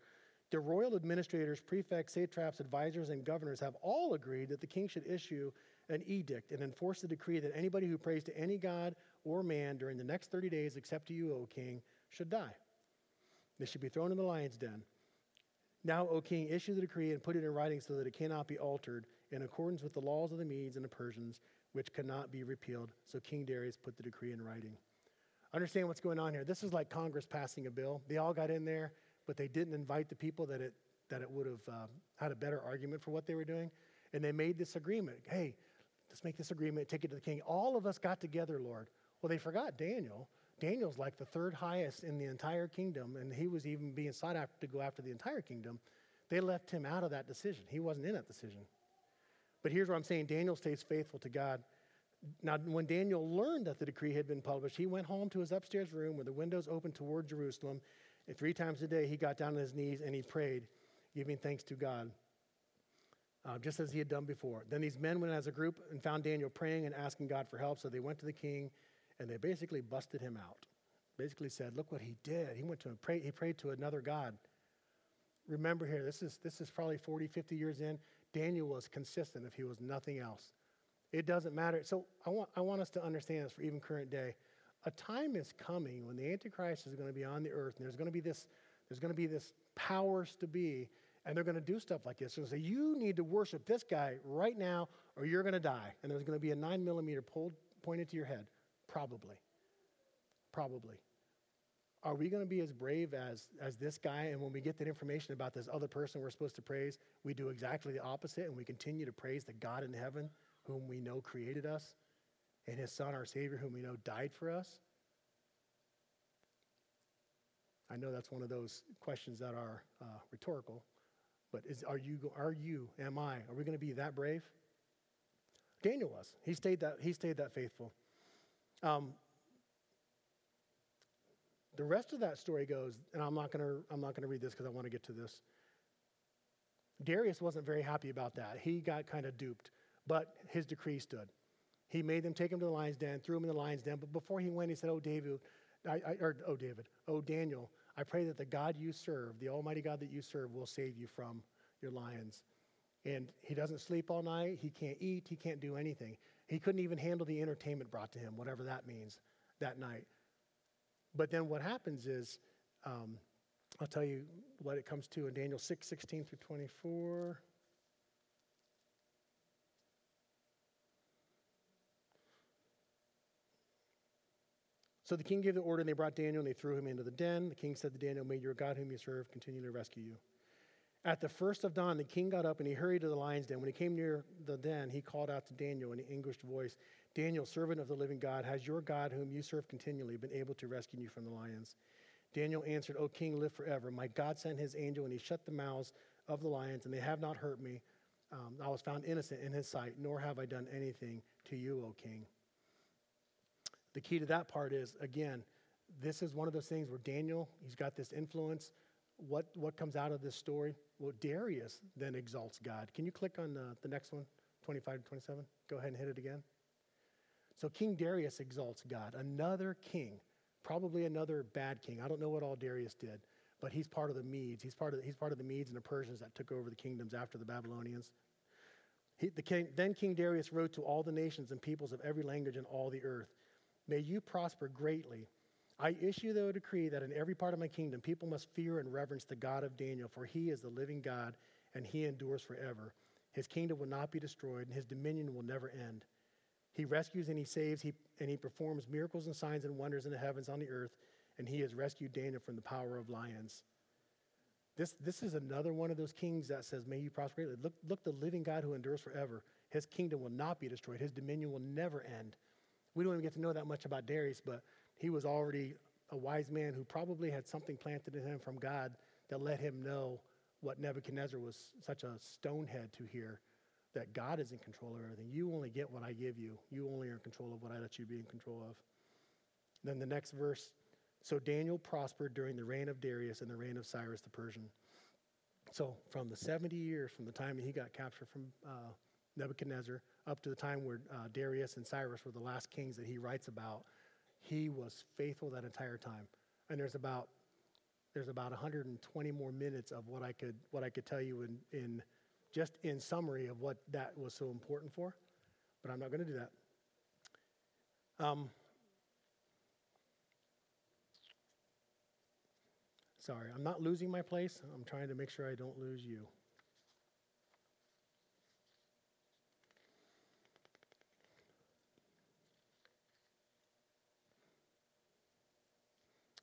The royal administrators, prefects, satraps, advisors, and governors have all agreed that the king should issue an edict and enforce the decree that anybody who prays to any god or man during the next 30 days, except to you, O king, should die. They should be thrown in the lion's den. Now, O king, issue the decree and put it in writing so that it cannot be altered in accordance with the laws of the Medes and the Persians, which cannot be repealed. So King Darius put the decree in writing. Understand what's going on here. This is like Congress passing a bill. They all got in there, but they didn't invite the people that it, that it would have uh, had a better argument for what they were doing. And they made this agreement. Hey, let's make this agreement, take it to the king. All of us got together, Lord. Well, they forgot Daniel. Daniel's like the third highest in the entire kingdom, and he was even being sought after to go after the entire kingdom. They left him out of that decision. He wasn't in that decision. But here's what I'm saying Daniel stays faithful to God. Now, when Daniel learned that the decree had been published, he went home to his upstairs room where the windows opened toward Jerusalem. And three times a day, he got down on his knees and he prayed, giving thanks to God uh, just as he had done before. Then these men went as a group and found Daniel praying and asking God for help. So they went to the king and they basically busted him out. Basically said, Look what he did. He went to pray, he prayed to another God. Remember here, this is, this is probably 40, 50 years in. Daniel was consistent if he was nothing else. It doesn't matter. So I want, I want us to understand this for even current day. A time is coming when the Antichrist is going to be on the earth, and there's going to be this, there's going to be this powers to be and they're going to do stuff like this. And say, you need to worship this guy right now, or you're going to die. And there's going to be a nine millimeter pulled, pointed to your head. Probably. Probably. Are we going to be as brave as, as this guy? And when we get that information about this other person we're supposed to praise, we do exactly the opposite and we continue to praise the God in heaven whom we know created us and his son, our Savior, whom we know died for us? I know that's one of those questions that are uh, rhetorical, but is, are, you, are you, am I, are we going to be that brave? Daniel was. He stayed that, he stayed that faithful. Um, the rest of that story goes, and I'm not going to I'm not to read this because I want to get to this. Darius wasn't very happy about that. He got kind of duped, but his decree stood. He made them take him to the lion's den, threw him in the lion's den. But before he went, he said, "Oh David, I, I, or oh David, oh Daniel, I pray that the God you serve, the Almighty God that you serve, will save you from your lions. And he doesn't sleep all night. He can't eat. He can't do anything. He couldn't even handle the entertainment brought to him, whatever that means, that night. But then what happens is, um, I'll tell you what it comes to in Daniel 6 16 through 24. So the king gave the order, and they brought Daniel, and they threw him into the den. The king said to Daniel, May your God, whom you serve, continue to rescue you. At the first of dawn, the king got up and he hurried to the lion's den. When he came near the den, he called out to Daniel in an anguished voice Daniel, servant of the living God, has your God, whom you serve continually, been able to rescue you from the lions? Daniel answered, O king, live forever. My God sent his angel, and he shut the mouths of the lions, and they have not hurt me. Um, I was found innocent in his sight, nor have I done anything to you, O king. The key to that part is, again, this is one of those things where Daniel, he's got this influence. What, what comes out of this story? Well, Darius then exalts God. Can you click on the, the next one, 25 to 27? Go ahead and hit it again. So King Darius exalts God. Another king, probably another bad king. I don't know what all Darius did, but he's part of the Medes. He's part of, he's part of the Medes and the Persians that took over the kingdoms after the Babylonians. He, the king, then King Darius wrote to all the nations and peoples of every language in all the earth May you prosper greatly. I issue the decree that in every part of my kingdom people must fear and reverence the God of Daniel, for he is the living God and he endures forever. His kingdom will not be destroyed, and his dominion will never end. He rescues and he saves, he, and he performs miracles and signs and wonders in the heavens on the earth, and he has rescued Daniel from the power of lions. This, this is another one of those kings that says, May you prosper. Greatly. Look, look, the living God who endures forever. His kingdom will not be destroyed, his dominion will never end. We don't even get to know that much about Darius, but he was already a wise man who probably had something planted in him from God that let him know what Nebuchadnezzar was such a stonehead to hear that God is in control of everything. You only get what I give you, you only are in control of what I let you be in control of. Then the next verse so Daniel prospered during the reign of Darius and the reign of Cyrus the Persian. So from the 70 years from the time he got captured from uh, Nebuchadnezzar up to the time where uh, Darius and Cyrus were the last kings that he writes about, he was faithful that entire time. And there's about there's about 120 more minutes of what I could what I could tell you in, in just in summary of what that was so important for, but I'm not going to do that. Um, Sorry, I'm not losing my place. I'm trying to make sure I don't lose you.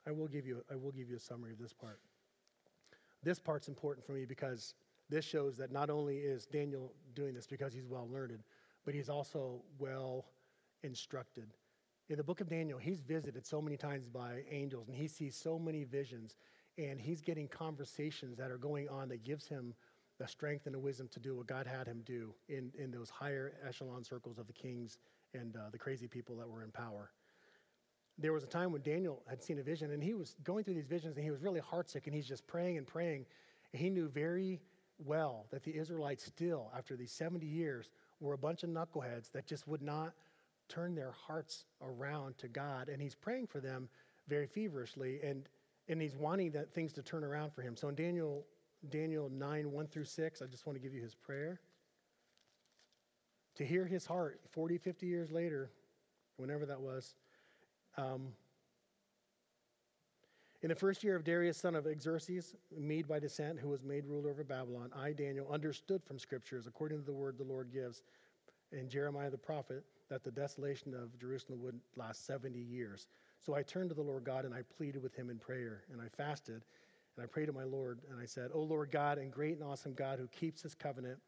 I will give you I will give you a summary of this part. This part's important for me because this shows that not only is Daniel doing this because he's well learned, but he's also well instructed. In the book of Daniel, he's visited so many times by angels and he sees so many visions and he's getting conversations that are going on that gives him the strength and the wisdom to do what God had him do in, in those higher echelon circles of the kings and uh, the crazy people that were in power. There was a time when Daniel had seen a vision, and he was going through these visions, and he was really heartsick, and he's just praying and praying. And he knew very well that the Israelites still, after these 70 years, were a bunch of knuckleheads that just would not turn their hearts around to God. And he's praying for them very feverishly. And and he's wanting that things to turn around for him. So in Daniel, Daniel 9, 1 through 6, I just want to give you his prayer. To hear his heart 40, 50 years later, whenever that was. Um, in the first year of Darius, son of Xerxes, Mede by descent, who was made ruler over Babylon, I, Daniel, understood from scriptures, according to the word the Lord gives, in Jeremiah the prophet, that the desolation of Jerusalem would last 70 years. So I turned to the Lord God and I pleaded with him in prayer and I fasted and I prayed to my Lord and I said, O Lord God and great and awesome God who keeps his covenant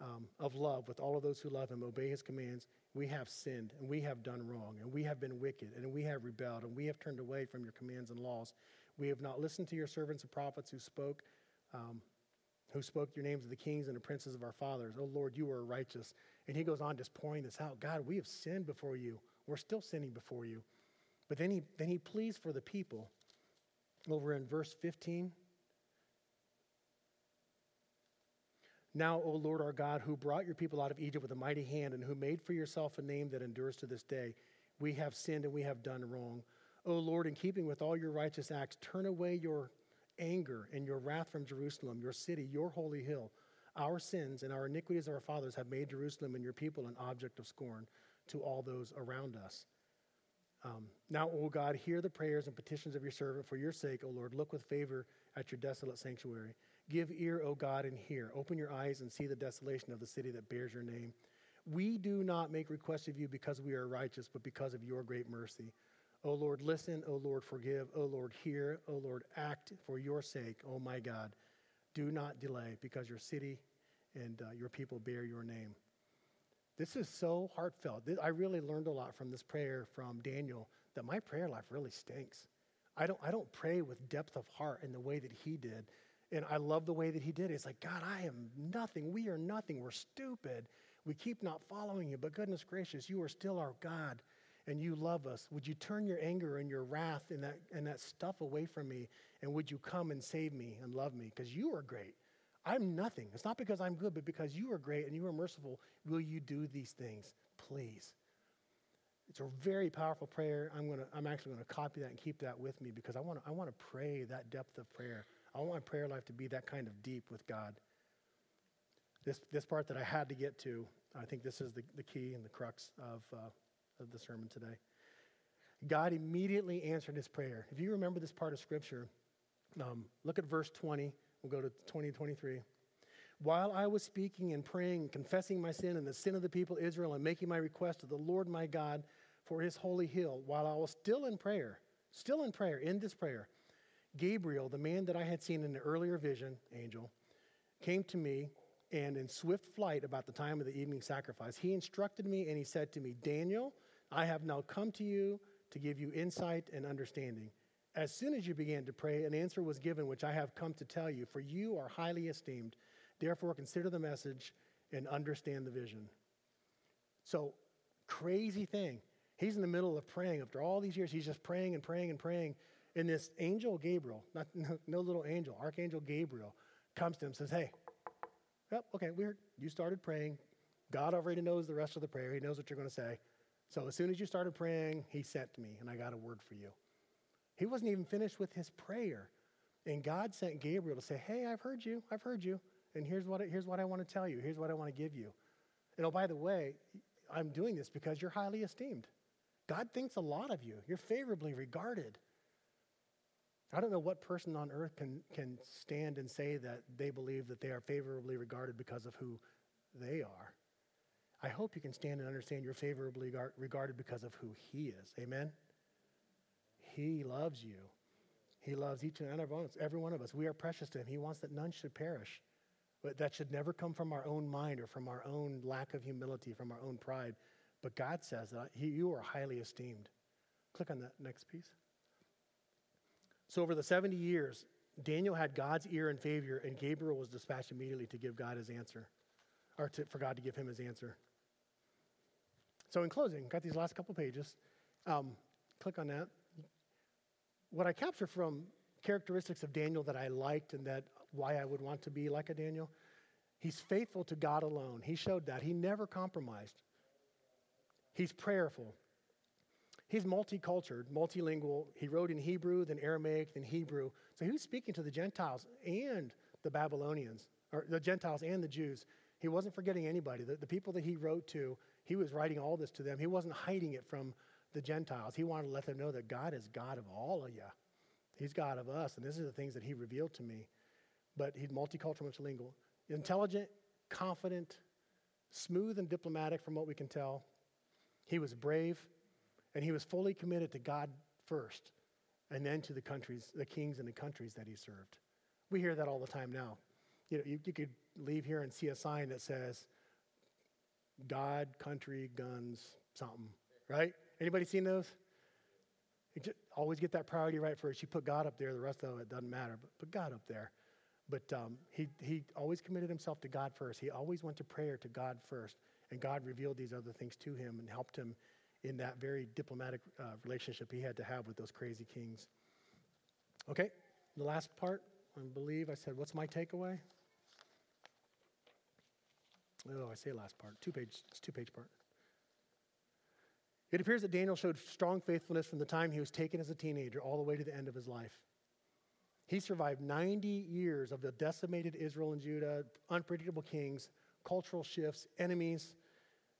um, of love with all of those who love him, obey his commands, we have sinned and we have done wrong and we have been wicked and we have rebelled and we have turned away from your commands and laws. We have not listened to your servants and prophets who spoke. Um, who spoke your names of the kings and the princes of our fathers. Oh Lord, you are righteous. And he goes on just pouring this out. God, we have sinned before you. We're still sinning before you. But then he, then he pleads for the people. Over in verse 15. Now, O Lord our God, who brought your people out of Egypt with a mighty hand and who made for yourself a name that endures to this day, we have sinned and we have done wrong. O Lord, in keeping with all your righteous acts, turn away your anger and your wrath from Jerusalem, your city, your holy hill. Our sins and our iniquities of our fathers have made Jerusalem and your people an object of scorn to all those around us. Um, now, O God, hear the prayers and petitions of your servant for your sake, O Lord. Look with favor at your desolate sanctuary. Give ear, O God, and hear. Open your eyes and see the desolation of the city that bears your name. We do not make requests of you because we are righteous, but because of your great mercy. O Lord, listen. O Lord, forgive. O Lord, hear. O Lord, act for your sake, O my God. Do not delay because your city and uh, your people bear your name. This is so heartfelt. I really learned a lot from this prayer from Daniel that my prayer life really stinks. I don't, I don't pray with depth of heart in the way that he did. And I love the way that he did. It's like, God, I am nothing. We are nothing. We're stupid. We keep not following you. But goodness gracious, you are still our God and you love us. Would you turn your anger and your wrath and that, and that stuff away from me? And would you come and save me and love me? Because you are great. I'm nothing. It's not because I'm good, but because you are great and you are merciful. Will you do these things? Please. It's a very powerful prayer. I'm, gonna, I'm actually going to copy that and keep that with me because I want to I wanna pray that depth of prayer. I want my prayer life to be that kind of deep with God. This, this part that I had to get to, I think this is the, the key and the crux of, uh, of the sermon today. God immediately answered his prayer. If you remember this part of Scripture, um, look at verse 20 We'll go to 2023. While I was speaking and praying, confessing my sin and the sin of the people Israel, and making my request to the Lord my God for his holy hill, while I was still in prayer, still in prayer, in this prayer, Gabriel, the man that I had seen in the earlier vision, angel, came to me, and in swift flight about the time of the evening sacrifice, he instructed me and he said to me, Daniel, I have now come to you to give you insight and understanding. As soon as you began to pray, an answer was given, which I have come to tell you, for you are highly esteemed. Therefore, consider the message and understand the vision. So, crazy thing. He's in the middle of praying. After all these years, he's just praying and praying and praying. And this angel Gabriel, not no, no little angel, Archangel Gabriel, comes to him and says, Hey, yep, okay, we heard you started praying. God already knows the rest of the prayer. He knows what you're going to say. So as soon as you started praying, he sent me, and I got a word for you. He wasn't even finished with his prayer. And God sent Gabriel to say, Hey, I've heard you. I've heard you. And here's what, here's what I want to tell you. Here's what I want to give you. And oh, by the way, I'm doing this because you're highly esteemed. God thinks a lot of you. You're favorably regarded. I don't know what person on earth can, can stand and say that they believe that they are favorably regarded because of who they are. I hope you can stand and understand you're favorably regarded because of who He is. Amen? He loves you. He loves each and every one of us. We are precious to Him. He wants that none should perish. But that should never come from our own mind or from our own lack of humility, from our own pride. But God says that you are highly esteemed. Click on that next piece. So, over the 70 years, Daniel had God's ear and favor, and Gabriel was dispatched immediately to give God his answer, or to, for God to give him his answer. So, in closing, got these last couple pages. Um, click on that. What I capture from characteristics of Daniel that I liked and that why I would want to be like a Daniel, he's faithful to God alone. He showed that. He never compromised. He's prayerful. He's multicultural, multilingual. He wrote in Hebrew, then Aramaic, then Hebrew. So he was speaking to the Gentiles and the Babylonians, or the Gentiles and the Jews. He wasn't forgetting anybody. The, the people that he wrote to, he was writing all this to them. He wasn't hiding it from the Gentiles. He wanted to let them know that God is God of all of you. He's God of us, and this is the things that he revealed to me. But he's multicultural, multilingual, intelligent, confident, smooth and diplomatic from what we can tell. He was brave, and he was fully committed to God first, and then to the countries, the kings and the countries that he served. We hear that all the time now. You know, you, you could leave here and see a sign that says, God, country, guns, something, right? Anybody seen those? Just, always get that priority right first. You put God up there, the rest of it doesn't matter, but put God up there. But um, he, he always committed himself to God first. He always went to prayer to God first. And God revealed these other things to him and helped him in that very diplomatic uh, relationship he had to have with those crazy kings. Okay, the last part, I believe I said, What's my takeaway? Oh, I say last part. Two page, it's two page part. It appears that Daniel showed strong faithfulness from the time he was taken as a teenager all the way to the end of his life. He survived 90 years of the decimated Israel and Judah, unpredictable kings, cultural shifts, enemies,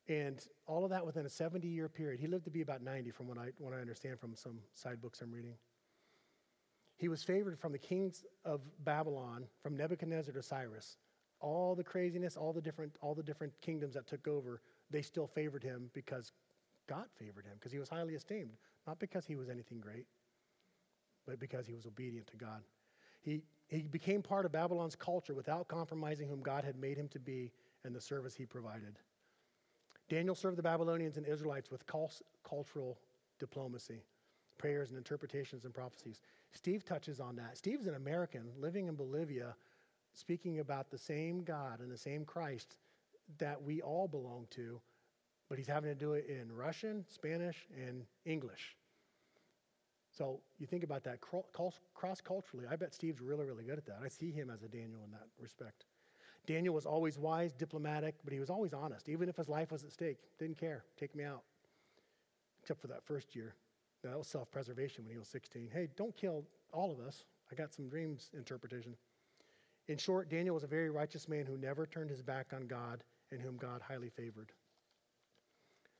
and all of that within a 70 year period. He lived to be about 90, from what I, what I understand from some side books I'm reading. He was favored from the kings of Babylon, from Nebuchadnezzar to Cyrus. All the craziness, all the different, all the different kingdoms that took over, they still favored him because God favored him, because he was highly esteemed, not because he was anything great, but because he was obedient to God. He, he became part of Babylon's culture without compromising whom God had made him to be and the service he provided. Daniel served the Babylonians and Israelites with cultural diplomacy, prayers and interpretations and prophecies. Steve touches on that. Steve's an American living in Bolivia, speaking about the same God and the same Christ that we all belong to, but he's having to do it in Russian, Spanish, and English. So you think about that cross culturally. I bet Steve's really, really good at that. I see him as a Daniel in that respect. Daniel was always wise, diplomatic, but he was always honest. Even if his life was at stake, didn't care. Take me out. Except for that first year. Now, that was self preservation when he was 16. Hey, don't kill all of us. I got some dreams interpretation. In short, Daniel was a very righteous man who never turned his back on God and whom God highly favored.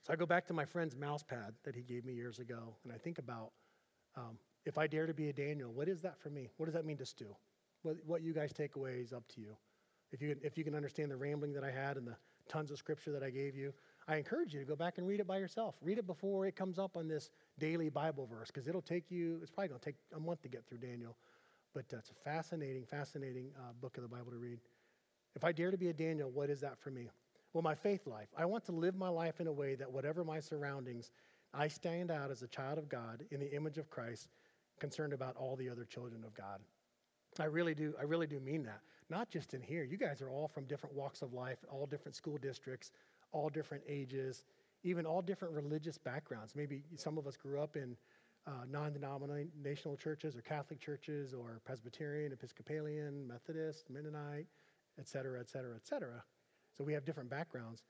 So I go back to my friend's mouse pad that he gave me years ago, and I think about um, if I dare to be a Daniel, what is that for me? What does that mean to Stu? What, what you guys take away is up to you. If you, if you can understand the rambling that I had and the tons of scripture that I gave you, I encourage you to go back and read it by yourself. Read it before it comes up on this daily Bible verse, because it'll take you, it's probably going to take a month to get through Daniel. But uh, it's a fascinating, fascinating uh, book of the Bible to read. If I dare to be a Daniel, what is that for me? Well, my faith life. I want to live my life in a way that whatever my surroundings, I stand out as a child of God in the image of Christ, concerned about all the other children of God. I really do. I really do mean that. Not just in here. You guys are all from different walks of life, all different school districts, all different ages, even all different religious backgrounds. Maybe some of us grew up in uh, non denominational churches or Catholic churches or Presbyterian, Episcopalian, Methodist, Mennonite, et cetera, et cetera, et cetera. So we have different backgrounds.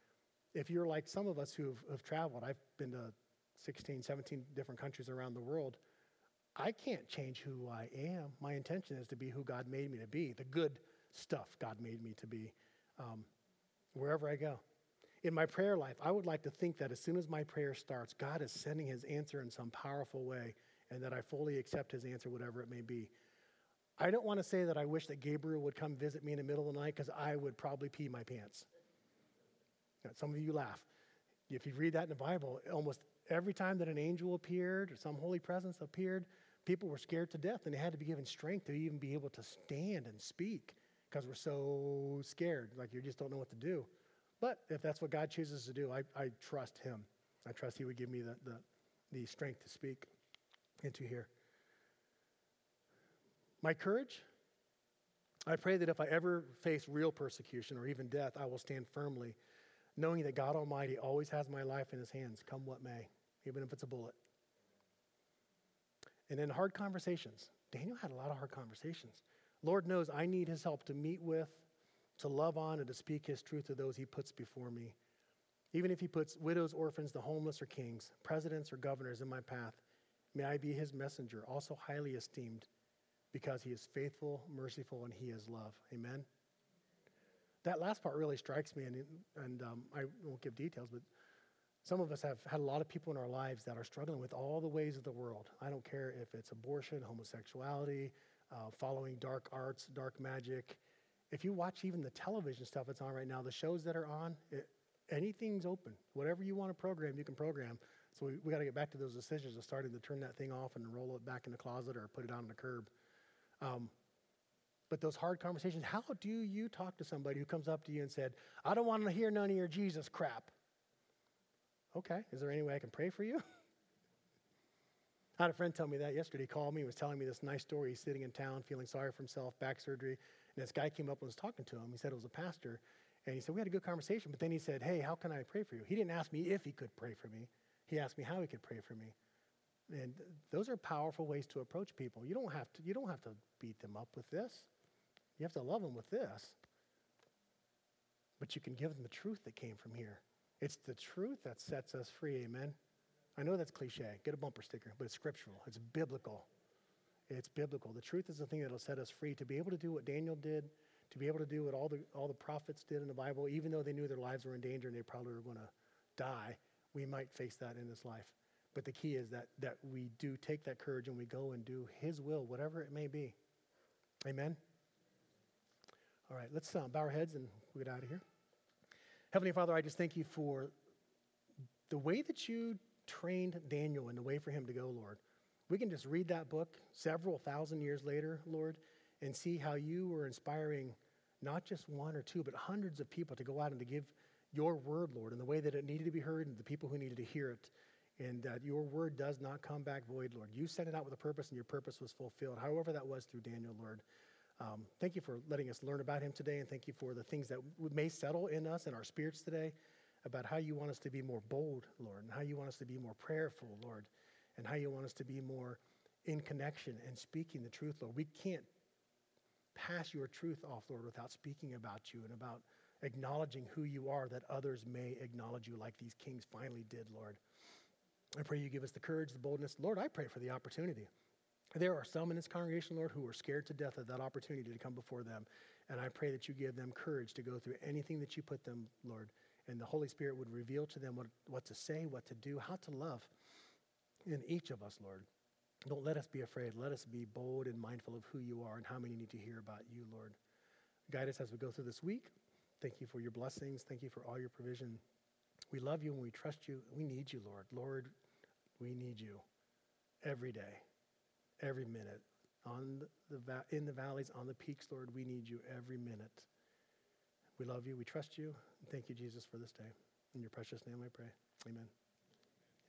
If you're like some of us who have, have traveled, I've been to 16, 17 different countries around the world. I can't change who I am. My intention is to be who God made me to be, the good stuff God made me to be, um, wherever I go. In my prayer life, I would like to think that as soon as my prayer starts, God is sending his answer in some powerful way and that I fully accept his answer, whatever it may be. I don't want to say that I wish that Gabriel would come visit me in the middle of the night because I would probably pee my pants. Now, some of you laugh. If you read that in the Bible, almost every time that an angel appeared or some holy presence appeared, people were scared to death and they had to be given strength to even be able to stand and speak because we're so scared, like you just don't know what to do. But if that's what God chooses to do, I, I trust Him. I trust He would give me the, the, the strength to speak and to hear. My courage, I pray that if I ever face real persecution or even death, I will stand firmly, knowing that God Almighty always has my life in His hands, come what may, even if it's a bullet. And then hard conversations. Daniel had a lot of hard conversations. Lord knows I need His help to meet with to love on and to speak his truth to those he puts before me. Even if he puts widows, orphans, the homeless, or kings, presidents, or governors in my path, may I be his messenger, also highly esteemed, because he is faithful, merciful, and he is love. Amen? That last part really strikes me, and, and um, I won't give details, but some of us have had a lot of people in our lives that are struggling with all the ways of the world. I don't care if it's abortion, homosexuality, uh, following dark arts, dark magic, if you watch even the television stuff that's on right now, the shows that are on, it, anything's open. Whatever you want to program, you can program. So we, we got to get back to those decisions of starting to turn that thing off and roll it back in the closet or put it on the curb. Um, but those hard conversations, how do you talk to somebody who comes up to you and said, I don't want to hear none of your Jesus crap? Okay, is there any way I can pray for you? I had a friend tell me that yesterday. He called me, he was telling me this nice story. He's sitting in town feeling sorry for himself, back surgery. And this guy came up and was talking to him. He said it was a pastor. And he said, We had a good conversation. But then he said, Hey, how can I pray for you? He didn't ask me if he could pray for me, he asked me how he could pray for me. And those are powerful ways to approach people. You don't have to, you don't have to beat them up with this. You have to love them with this. But you can give them the truth that came from here. It's the truth that sets us free, amen? I know that's cliche. Get a bumper sticker, but it's scriptural, it's biblical. It's biblical. The truth is the thing that'll set us free to be able to do what Daniel did, to be able to do what all the, all the prophets did in the Bible, even though they knew their lives were in danger and they probably were going to die. We might face that in this life. But the key is that, that we do take that courage and we go and do His will, whatever it may be. Amen? All right, let's uh, bow our heads and we'll get out of here. Heavenly Father, I just thank you for the way that you trained Daniel in the way for him to go, Lord. We can just read that book several thousand years later, Lord, and see how you were inspiring not just one or two, but hundreds of people to go out and to give your word, Lord, in the way that it needed to be heard and the people who needed to hear it. And that your word does not come back void, Lord. You sent it out with a purpose, and your purpose was fulfilled, however that was through Daniel, Lord. Um, thank you for letting us learn about him today, and thank you for the things that may settle in us and our spirits today about how you want us to be more bold, Lord, and how you want us to be more prayerful, Lord, and how you want us to be more in connection and speaking the truth, Lord. We can't pass your truth off, Lord, without speaking about you and about acknowledging who you are that others may acknowledge you like these kings finally did, Lord. I pray you give us the courage, the boldness. Lord, I pray for the opportunity. There are some in this congregation, Lord, who are scared to death of that opportunity to come before them. And I pray that you give them courage to go through anything that you put them, Lord. And the Holy Spirit would reveal to them what, what to say, what to do, how to love in each of us, Lord. Don't let us be afraid. Let us be bold and mindful of who you are and how many need to hear about you, Lord. Guide us as we go through this week. Thank you for your blessings. Thank you for all your provision. We love you and we trust you. We need you, Lord. Lord, we need you every day, every minute. On the in the valleys, on the peaks, Lord, we need you every minute. We love you. We trust you. And Thank you, Jesus, for this day. In your precious name I pray. Amen.